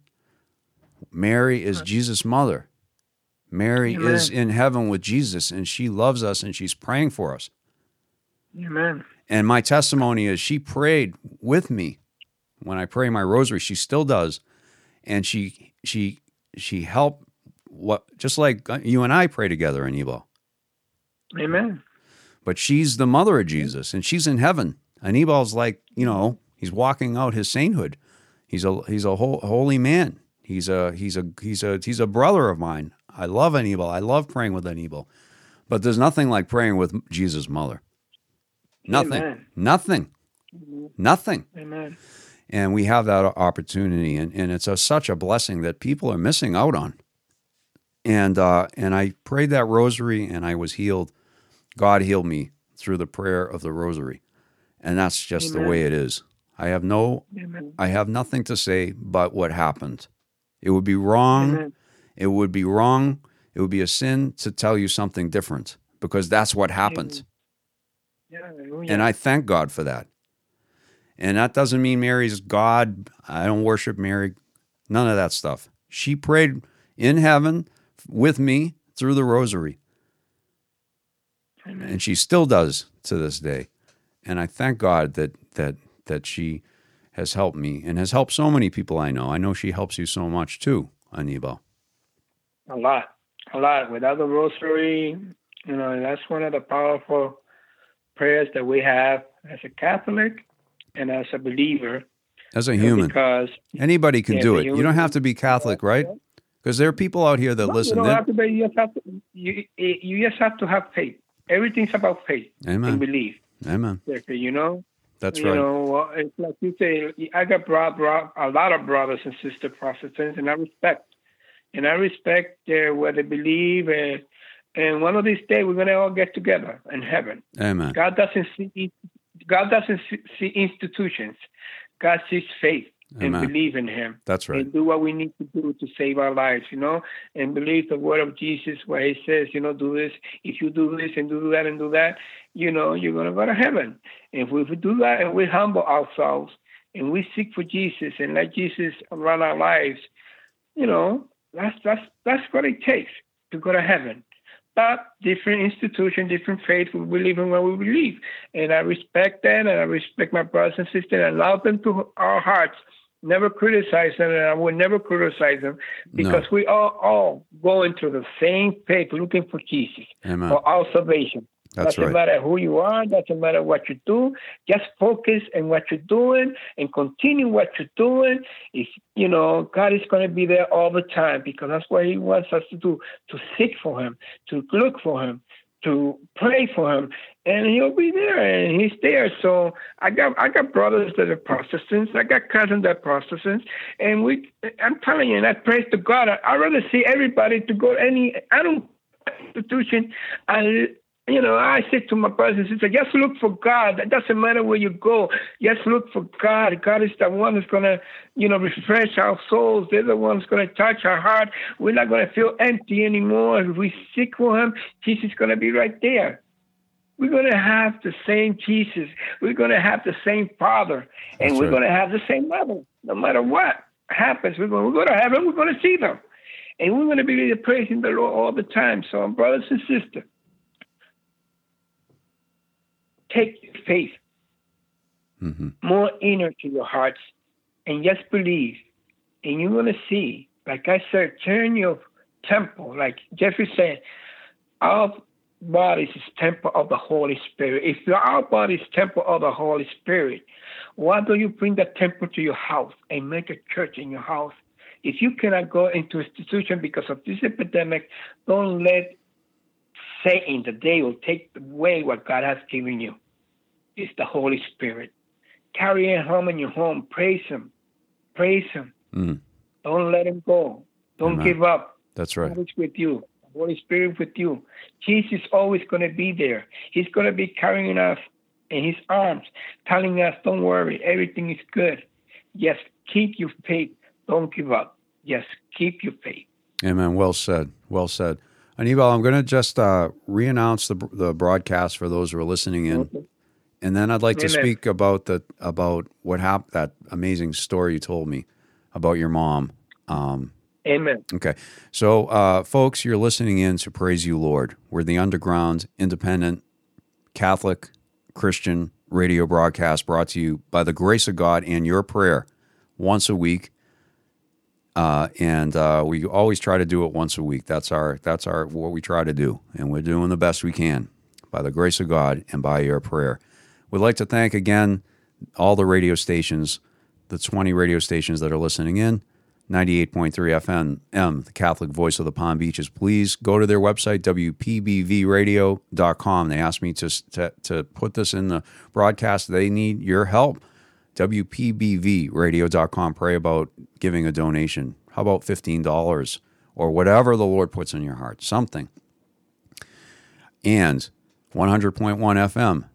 Mary is Jesus' mother. Mary Amen. is in heaven with Jesus, and she loves us and she's praying for us. Amen. And my testimony is she prayed with me when I pray my rosary. She still does, and she she she helped what just like uh, you and I pray together, Anibal. Amen. But she's the mother of Jesus, and she's in heaven. Anibal's like you know he's walking out his sainthood. He's a he's a ho- holy man. He's a he's a he's a he's a brother of mine. I love Anibal. I love praying with Anibal. But there's nothing like praying with Jesus' mother. Nothing. Amen. Nothing. Mm-hmm. Nothing. Amen. And we have that opportunity, and, and it's a, such a blessing that people are missing out on. And uh, and I prayed that rosary, and I was healed. God healed me through the prayer of the rosary, and that's just the way it is. I have no, Amen. I have nothing to say but what happened. It would be wrong. Amen. It would be wrong. It would be a sin to tell you something different because that's what happened. Yeah, hallelujah. And I thank God for that. And that doesn't mean Mary's God. I don't worship Mary. None of that stuff. She prayed in heaven with me through the rosary. Amen. And she still does to this day. And I thank God that that that she has helped me and has helped so many people I know. I know she helps you so much too, Anibal. a lot, a lot. Without the rosary, you know, that's one of the powerful prayers that we have as a Catholic and as a believer. As a human, Because anybody can Yeah, do it. you- You don't have to be Catholic, right? Because there are people out here that No, listen. You don't have to be. You just have to. You, you just have to have faith. Everything's about faith and Amen. belief. Amen. You know. That's you right. You know, it's like you say. I got brought, brought a lot of brothers and sisters Protestants, and I respect, and I respect uh, what they believe. And, and one of these days, we're gonna all get together in heaven. Amen. God doesn't see. God doesn't see institutions. God sees faith and believe in Him That's right. and do what we need to do to save our lives, you know, and believe the word of Jesus where he says, you know, do this. If you do this and do that and do that, you know, you're going to go to heaven. And If we do that and we humble ourselves and we seek for Jesus and let Jesus run our lives, you know, that's that's that's what it takes to go to heaven. But different institution, different faith, we believe in what we believe. And I respect that and I respect my brothers and sisters and allow them to our hearts never criticize them, and I will never criticize them because No. we are all going through the same faith, looking for Jesus Amen. for our salvation. That's doesn't right. matter who you are, doesn't matter what you do. Just focus on what you're doing and continue what you're doing. If you know God is going to be there all the time because that's what He wants us to do: to seek for Him, to look for Him, to pray for Him, and He'll be there, and He's there. So I got I got brothers that are Protestants, I got cousins that are Protestants, and we. I'm telling you, and I praise to God. I, I'd rather see everybody to go any. I don't institution. I you know, I said to my brothers and sisters, just look for God. It doesn't matter where you go. Just look for God. God is the one who's going to, you know, refresh our souls. They're the ones going to touch our heart. We're not going to feel empty anymore. If we seek for Him, Jesus is going to be right there. We're going to have the same Jesus. We're going to have the same Father. And That's we're right. to have the same Mother. No matter what happens, we're going, we're going to heaven. We're going to see them. And we're going to be praising the Lord all the time. So, brothers and sisters, take your faith hmm more inner to your hearts and just believe. And you're going to see, like I said, turn your temple, like Jeffrey said, our bodies is temple of the Holy Spirit. If your our body is temple of the Holy Spirit, why don't you bring that temple to your house and make a church in your house? If you cannot go into institution because of this epidemic, don't let Satan, the day will take away what God has given you. It's the Holy Spirit. Carry him home in your home. Praise him. Praise him. Mm, Don't let him go. Don't Amen. give up. that's right. God is with you. The Holy Spirit with you. Jesus is always going to be there. He's going to be carrying us in his arms, telling us, don't worry, everything is good. Just keep your faith. Don't give up. Just keep your faith. Amen. Well said. Well said. Anibal, I'm going to just uh, re-announce the the broadcast for those who are listening in, Okay. And then I'd like to speak about the about what happened. That amazing story you told me about your mom. Um, Amen. Okay. So, uh, folks, you're listening in to Praise You, Lord. We're the underground, independent, Catholic, Christian radio broadcast brought to you by the grace of God and your prayer once a week. Uh, and uh, we always try to do it once a week. That's our that's our what we try to do, and we're doing the best we can by the grace of God and by your prayer. We'd like to thank again all the radio stations, the 20 radio stations that are listening in. 98.3 FM, M, the Catholic Voice of the Palm Beaches. Please go to their website, WPBVradio.com. They asked me to, to, to put this in the broadcast. They need your help. WPBVradio.com. Pray about giving a donation. How about $15 or whatever the Lord puts in your heart? Something. And 100.1 FM,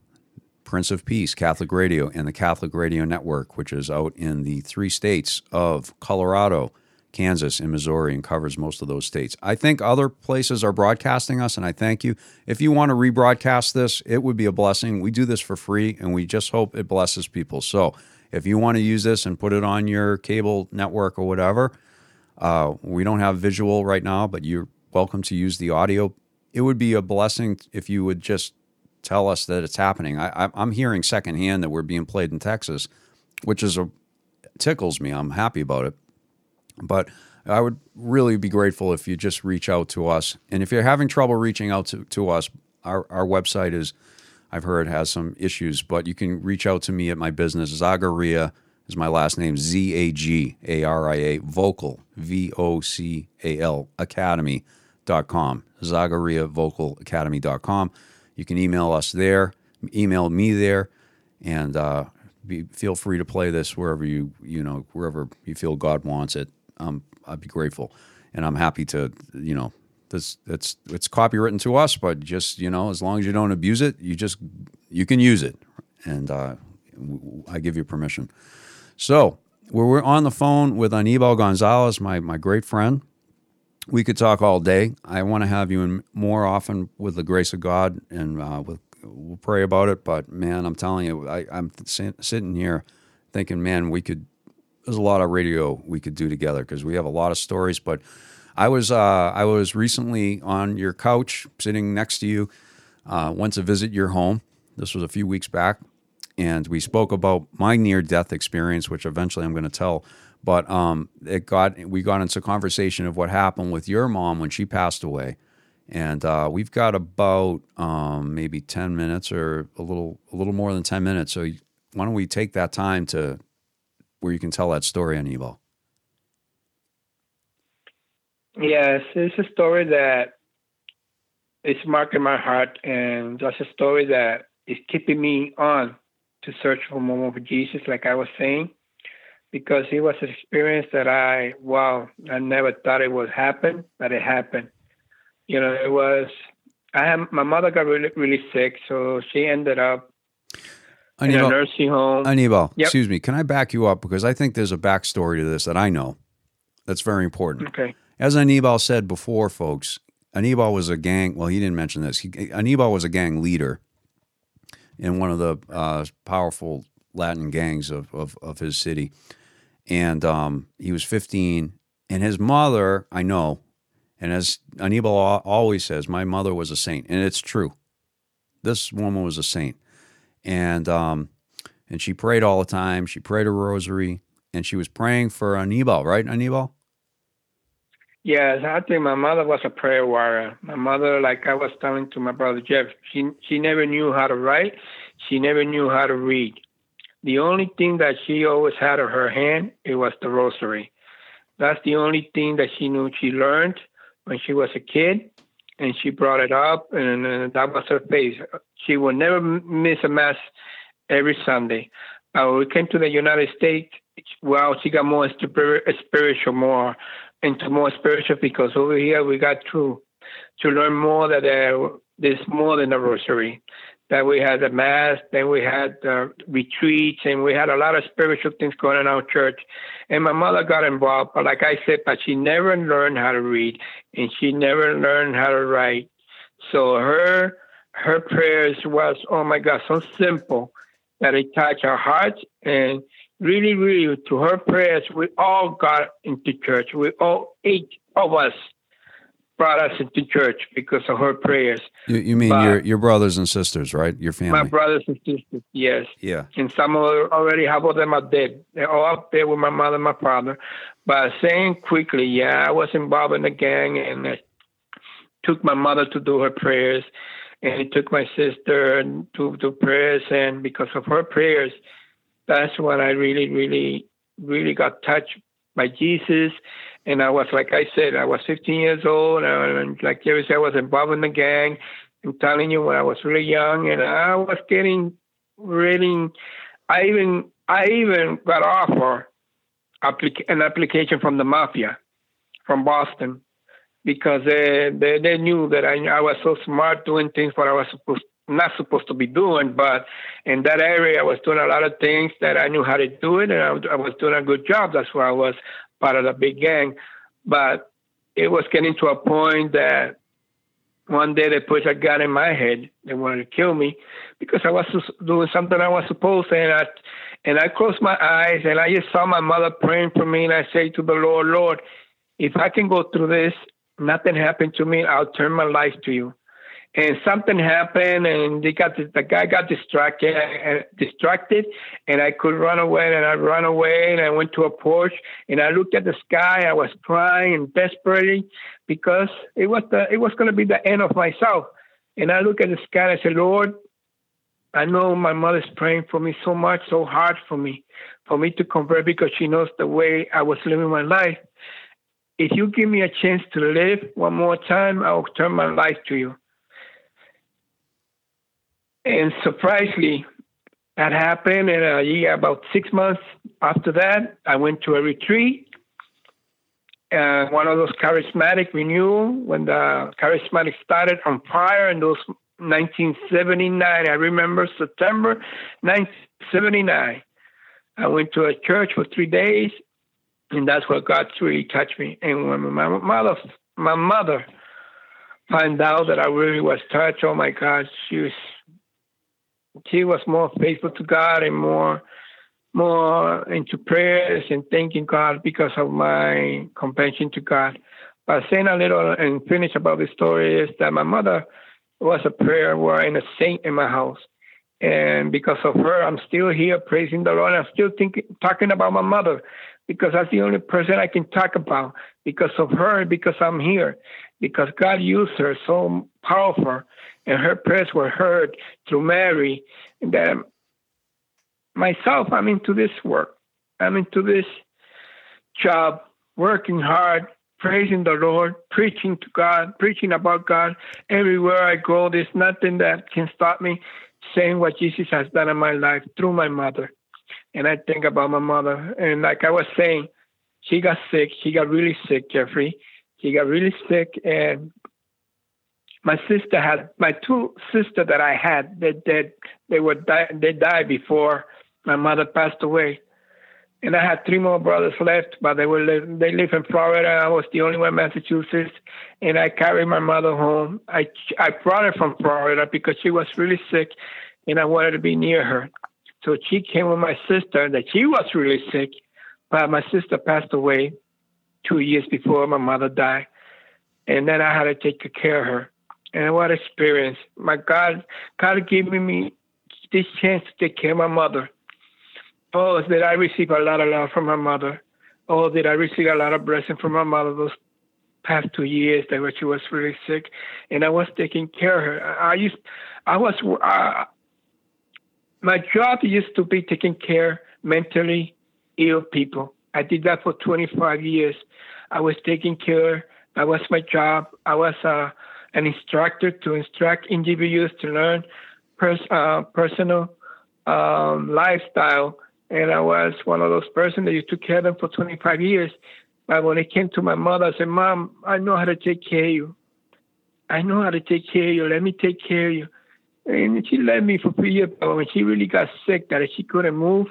Prince of Peace Catholic Radio and the Catholic Radio Network, which is out in the three states of Colorado, Kansas, and Missouri, and covers most of those states. I think other places are broadcasting us, and I thank you. If you want to rebroadcast this, it would be a blessing. We do this for free, and we just hope it blesses people. So if you want to use this and put it on your cable network or whatever, uh, we don't have visual right now, but you're welcome to use the audio. It would be a blessing if you would just tell us that it's happening. I, I'm hearing secondhand that we're being played in Texas, which is a tickles me. I'm happy about it, but I would really be grateful if you just reach out to us. And if you're having trouble reaching out to, to us, our, our website is, I've heard, has some issues, but you can reach out to me at my business. Zagaria is my last name, Z A G A R I A, Vocal, V O C A L, Academy.com, Zagaria Vocal Academy.com. You can email us there, email me there, and uh, be, feel free to play this wherever you you know wherever you feel God wants it. Um, I'd be grateful, and I'm happy to you know this it's it's copywritten to us, but just you know as long as you don't abuse it, you just you can use it, and uh, I give you permission. So we're on the phone with Anibal Gonzalez, my my great friend we could talk all day. I want to have you in more often with the grace of God, and uh, with, we'll pray about it. But man, I'm telling you, I, I'm sit- sitting here thinking, man, we could. There's a lot of radio we could do together because we have a lot of stories. But I was uh, I was recently on your couch, sitting next to you. Uh, went to visit your home. This was a few weeks back, and we spoke about my near death experience, which eventually I'm going to tell. But um, it got we got into conversation of what happened with your mom when she passed away, and uh, we've got about um, maybe ten minutes or a little a little more than ten minutes. So why don't we take that time to where you can tell that story, on Anibal? Yes, it's a story that is marking my heart, and that's a story that is keeping me on to search for more of Jesus, like I was saying, because it was an experience that I, wow, I never thought it would happen, but it happened. You know, it was, I had, my mother got really, really sick, so she ended up in a nursing home. Anibal, Yep. excuse me, can I back you up? Because I think there's a backstory to this that I know that's very important. Okay. As Anibal said before, folks, Anibal was a gang. Well, he didn't mention this. He, Anibal was a gang leader in one of the uh, powerful Latin gangs of, of, of his city. And um, he was 15. And his mother, I know, and as Anibal always says, my mother was a saint. And it's true. This woman was a saint. And, um, and she prayed all the time. She prayed a rosary. And she was praying for Anibal, right, Anibal? Yes, I think my mother was a prayer warrior. My mother, like I was telling to my brother Jeff, she she never knew how to write. She never knew how to read. The only thing that she always had in her hand it was the rosary. That's the only thing that she knew. She learned when she was a kid, and she brought it up, and, uh, that was her faith. She would never miss a mass every Sunday. Uh, when we came to the United States. Well, she got more spir- spiritual, more into more spiritual because over here we got to to learn more that uh, there's more than a rosary. That we had the mass, then we had the retreats, and we had a lot of spiritual things going on in our church. And my mother got involved, but like I said, but she never learned how to read, and she never learned how to write. So her her prayers was, oh my God, so simple that it touched our hearts and really, really, to her prayers, we all got into church. We all, eight of us, brought us into church because of her prayers. You, you mean But- your your brothers and sisters, right? Your family. My brothers and sisters, yes. yeah. And some already, half of them are dead. They're all up there with my mother and my father. But saying quickly, yeah, I was involved in the gang and I took my mother to do her prayers. And it took my sister to do prayers. And because of her prayers, that's when I really, really, really got touched by Jesus. And I was, like I said, I was 15 years old. And like Jerry said, I was involved in the gang. I'm telling you, when I was really young, and I was getting really, I even, I even got offer applic- an application from the mafia, from Boston, because they, they they knew that I I was so smart doing things what I was supposed not supposed to be doing, but in that area I was doing a lot of things that I knew how to do it, and I, I was doing a good job. That's why I was part of the big gang. But it was getting to a point that one day they put a gun in my head. They wanted to kill me because I was doing something I was supposed to. And I, and I closed my eyes and I just saw my mother praying for me. And I say to the Lord, Lord, if I can go through this, nothing happened to me, I'll turn my life to you. And something happened, and they got the guy got distracted, uh, distracted, and I could run away. And I ran away, and I went to a porch, and I looked at the sky. I was crying and desperately because it was the it was going to be the end of myself. And I look at the sky and I said, Lord, I know my mother's praying for me so much, so hard for me, for me to convert because she knows the way I was living my life. If you give me a chance to live one more time, I will turn my life to you. And surprisingly, that happened. And uh, yeah, about six months after that, I went to a retreat. Uh, one of those charismatic renewal when the charismatic started on fire in those 1979. I remember September 1979. I went to a church for three days, and that's where God really touched me. And when my mother, my mother, found out that I really was touched, oh my God, she was she was more faithful to God and more more into prayers and thanking God because of my compassion to God. But saying a little and finish about the story is that my mother was a prayer warrior and a saint in my house. And because of her, I'm still here praising the Lord. I'm still thinking, talking about my mother because that's the only person I can talk about because of her, because I'm here, because God used her so powerful and her prayers were heard through Mary. That myself, I'm into this work. I'm into this job, working hard, praising the Lord, preaching to God, preaching about God. Everywhere I go, there's nothing that can stop me saying what Jesus has done in my life through my mother. And I think about my mother. And like I was saying, she got sick. She got really sick, Jeffrey. She got really sick. And my sister had, my two sisters that I had, they, they, they, were die, they died before my mother passed away and I had three more brothers left, but they were they live in Florida. I was the only one in Massachusetts, and I carried my mother home. I I brought her from Florida because she was really sick, and I wanted to be near her. So she came with my sister. That she was really sick, but my sister passed away two years before my mother died, and then I had to take care of her. And what experience! My God, God gave me this chance to take care of my mother Oh, did I receive a lot of love from my mother? Oh, did I receive a lot of blessing from my mother those past two years that she was really sick, and I was taking care of her. I used, I was, uh, my job used to be taking care mentally ill people. I did that for 25 years. I was taking care. That was my job. I was uh, an instructor to instruct individuals to learn pers- uh, personal um, lifestyle and I was one of those persons that you took care of them for 25 years. But when it came to my mother, I said, Mom, I know how to take care of you. I know how to take care of you. Let me take care of you. And she let me for three years. But when she really got sick, that she couldn't move.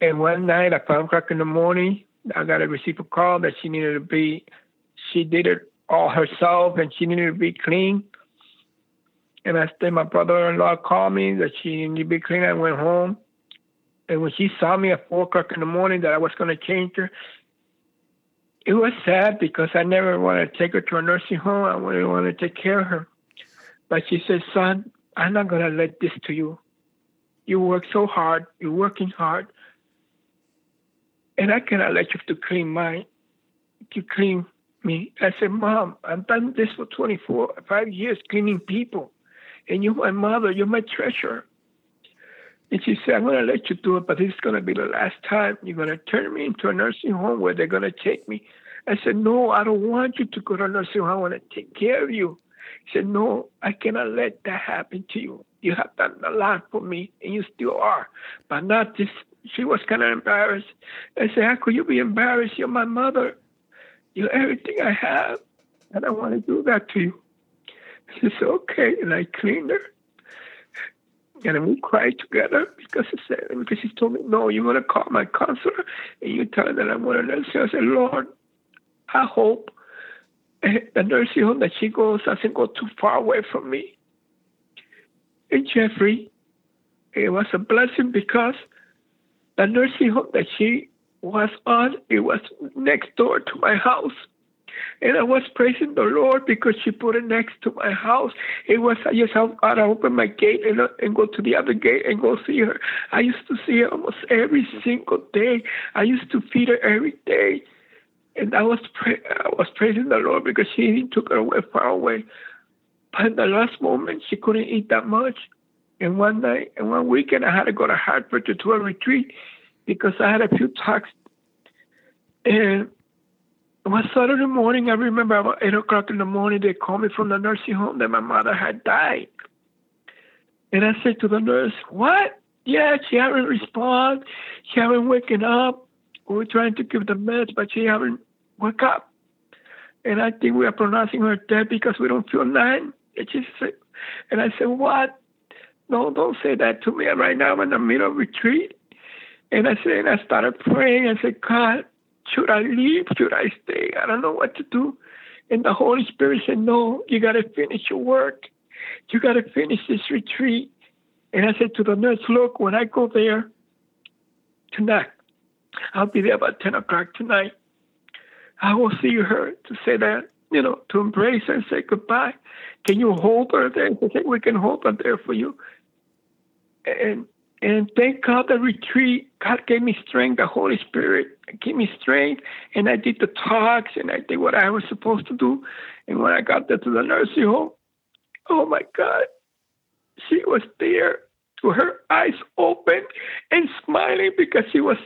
And one night at five o'clock in the morning, I got to receive a call that she needed to be, she did it all herself and she needed to be clean. And I stayed, my brother-in-law called me that she needed to be clean. I went home. And when she saw me at four o'clock in the morning that I was going to change her, it was sad because I never wanted to take her to a nursing home. I really wanted to take care of her. But she said, son, I'm not going to let this to you. You work so hard. You're working hard. And I cannot let you to clean my, to clean me. I said, Mom, I've done this for 24, five years, cleaning people and you're my mother, you're my treasure. And she said, I'm going to let you do it, but this is going to be the last time. You're going to turn me into a nursing home where they're going to take me. I said, No, I don't want you to go to a nursing home. I want to take care of you. He said, No, I cannot let that happen to you. You have done a lot for me, and you still are, but not this. She was kind of embarrassed. I said, How could you be embarrassed? You're my mother. You're everything I have, and I want to do that to you. She said, okay. And I cleaned her. And we cried together because she said, because she told me, no, you're going to call my counselor and you tell her that I'm going to nurse I said, Lord, I hope the nursing home that she goes doesn't go too far away from me. And Jeffrey, it was a blessing because the nursing home that she was on, it was next door to my house. And I was praising the Lord because she put it next to my house. It was, I just got to open my gate and, uh, and go to the other gate and go see her. I used to see her almost every single day. I used to feed her every day. And I was, I was praising the Lord because she took her away far away. But in the last moment, she couldn't eat that much. And one night, and one weekend, I had to go to Hartford to do a retreat because I had a few talks. And one Saturday morning, I remember about 8 o'clock in the morning, they called me from the nursing home that my mother had died. And I said to the nurse, What? Yeah, she haven't responded. She haven't waken up. We're trying to give the meds, but she haven't woke up. And I think we are pronouncing her dead because we don't feel nine. And she said, and I said, What? No, don't say that to me right now. I'm in the middle of retreat. And I said, and I started praying. I said, God, should I leave? Should I stay? I don't know what to do. And the Holy Spirit said, No, you got to finish your work. You got to finish this retreat. And I said to the nurse, Look, when I go there tonight, I'll be there about 10 o'clock tonight. I will see her to say that you know, to embrace her and say goodbye. Can you hold her there? They said, we can hold her there for you. And and thank God the retreat, God gave me strength, the Holy Spirit gave me strength, and I did the talks and I did what I was supposed to do. And when I got there to the nursing home, oh my God, she was there with her eyes open and smiling because she was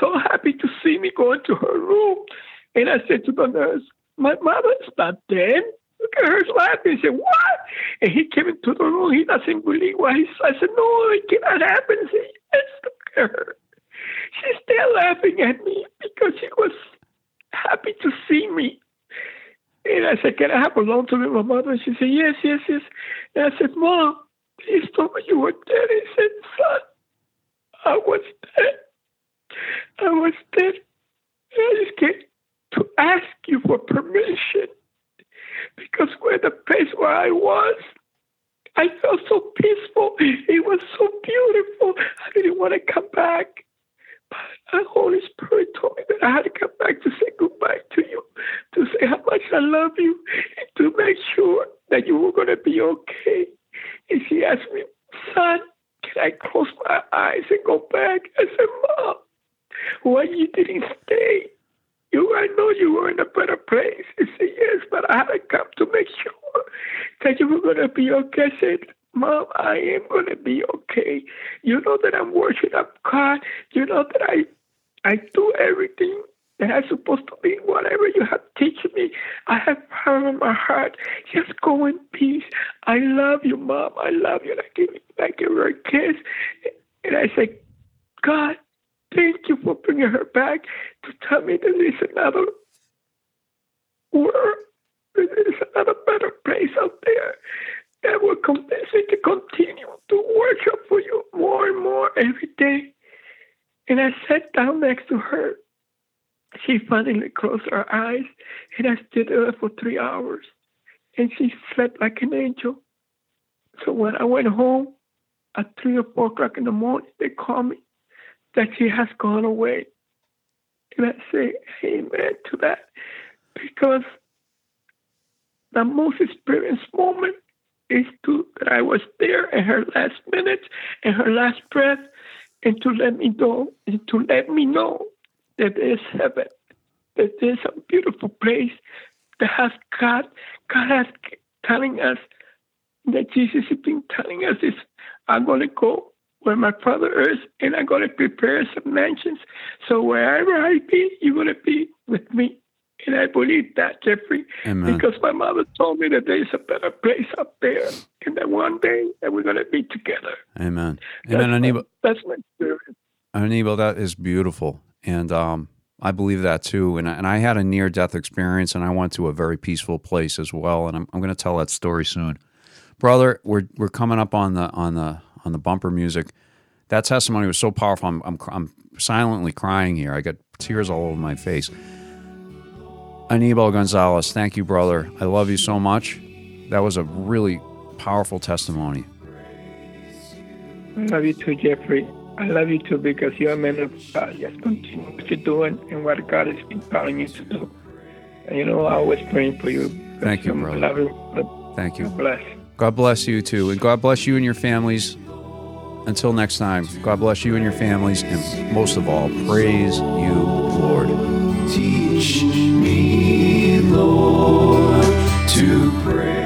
so happy to see me going to her room. And I said to the nurse, My mother's not dead. Look at her laughing. He said, What? And he came into the room. He doesn't believe what he said. I said, No, it cannot happen. He said, Yes, look at her. She's still laughing at me because she was happy to see me. And I said, Can I have a long time with my mother? And she said, Yes, yes, yes. And I said, Mom, please told me you were dead. He said, Son, I was dead. I was dead. I just came to ask you for permission because where the place where I was, I felt so peaceful. It was so beautiful. I didn't want to come back. But the Holy Spirit told me that I had to come back to say goodbye to you, to say how much I love you, to make sure that you were going to be okay. And she asked me, son, can I close my eyes and go back? I said, Mom, why you didn't stay? You, I know you were in a better place. He said, Yes, but I had to come to make sure that you were going to be okay. I said, Mom, I am going to be okay. You know that I'm worshiping God. You know that I, I do everything that I'm supposed to be. Whatever you have teach me, I have power in my heart. Just go in peace. I love you, Mom. I love you. And I give, I give a kiss. And I say, God, Thank you for bringing her back to tell me that there's another world, there's another better place out there that will convince me to continue to worship for you more and more every day. And I sat down next to her. She finally closed her eyes, and I stood there for three hours. And she slept like an angel. So when I went home at three or four o'clock in the morning, they called me that she has gone away. And I say amen to that because the most experienced moment is to that I was there at her last minutes and her last breath and to let me know and to let me know that there's heaven, that there's a beautiful place that has God, God has telling us that Jesus has been telling us is I'm gonna go where my father is, and I'm going to prepare some mansions. So wherever I be, you're going to be with me. And I believe that, Jeffrey, Amen. because my mother told me that there's a better place up there, and that one day that we're going to be together. Amen. That's Amen. my- Anibal, That's my experience. Anibal, that is beautiful. And um, I believe that too. And, I- and I had a near death experience and I went to a very peaceful place as well. And I'm, I'm going to tell that story soon. Brother, we're, we're coming up on the, on the, on the bumper music. That testimony was so powerful. I'm, I'm, I'm silently crying here. I got tears all over my face. Anibal Gonzalez, thank you, brother. I love you so much. That was a really powerful testimony. I love you too, Jeffrey. I love you too because you're a man of God. Just continue what you're doing and what God has been calling you to do. And you know, I always praying for you. Thank you, brother. Thank you. God Bless. God bless you too. And God bless you and your families. Until next time, God bless you and your families. And most of all, praise you, Lord. Teach me, Lord, to pray.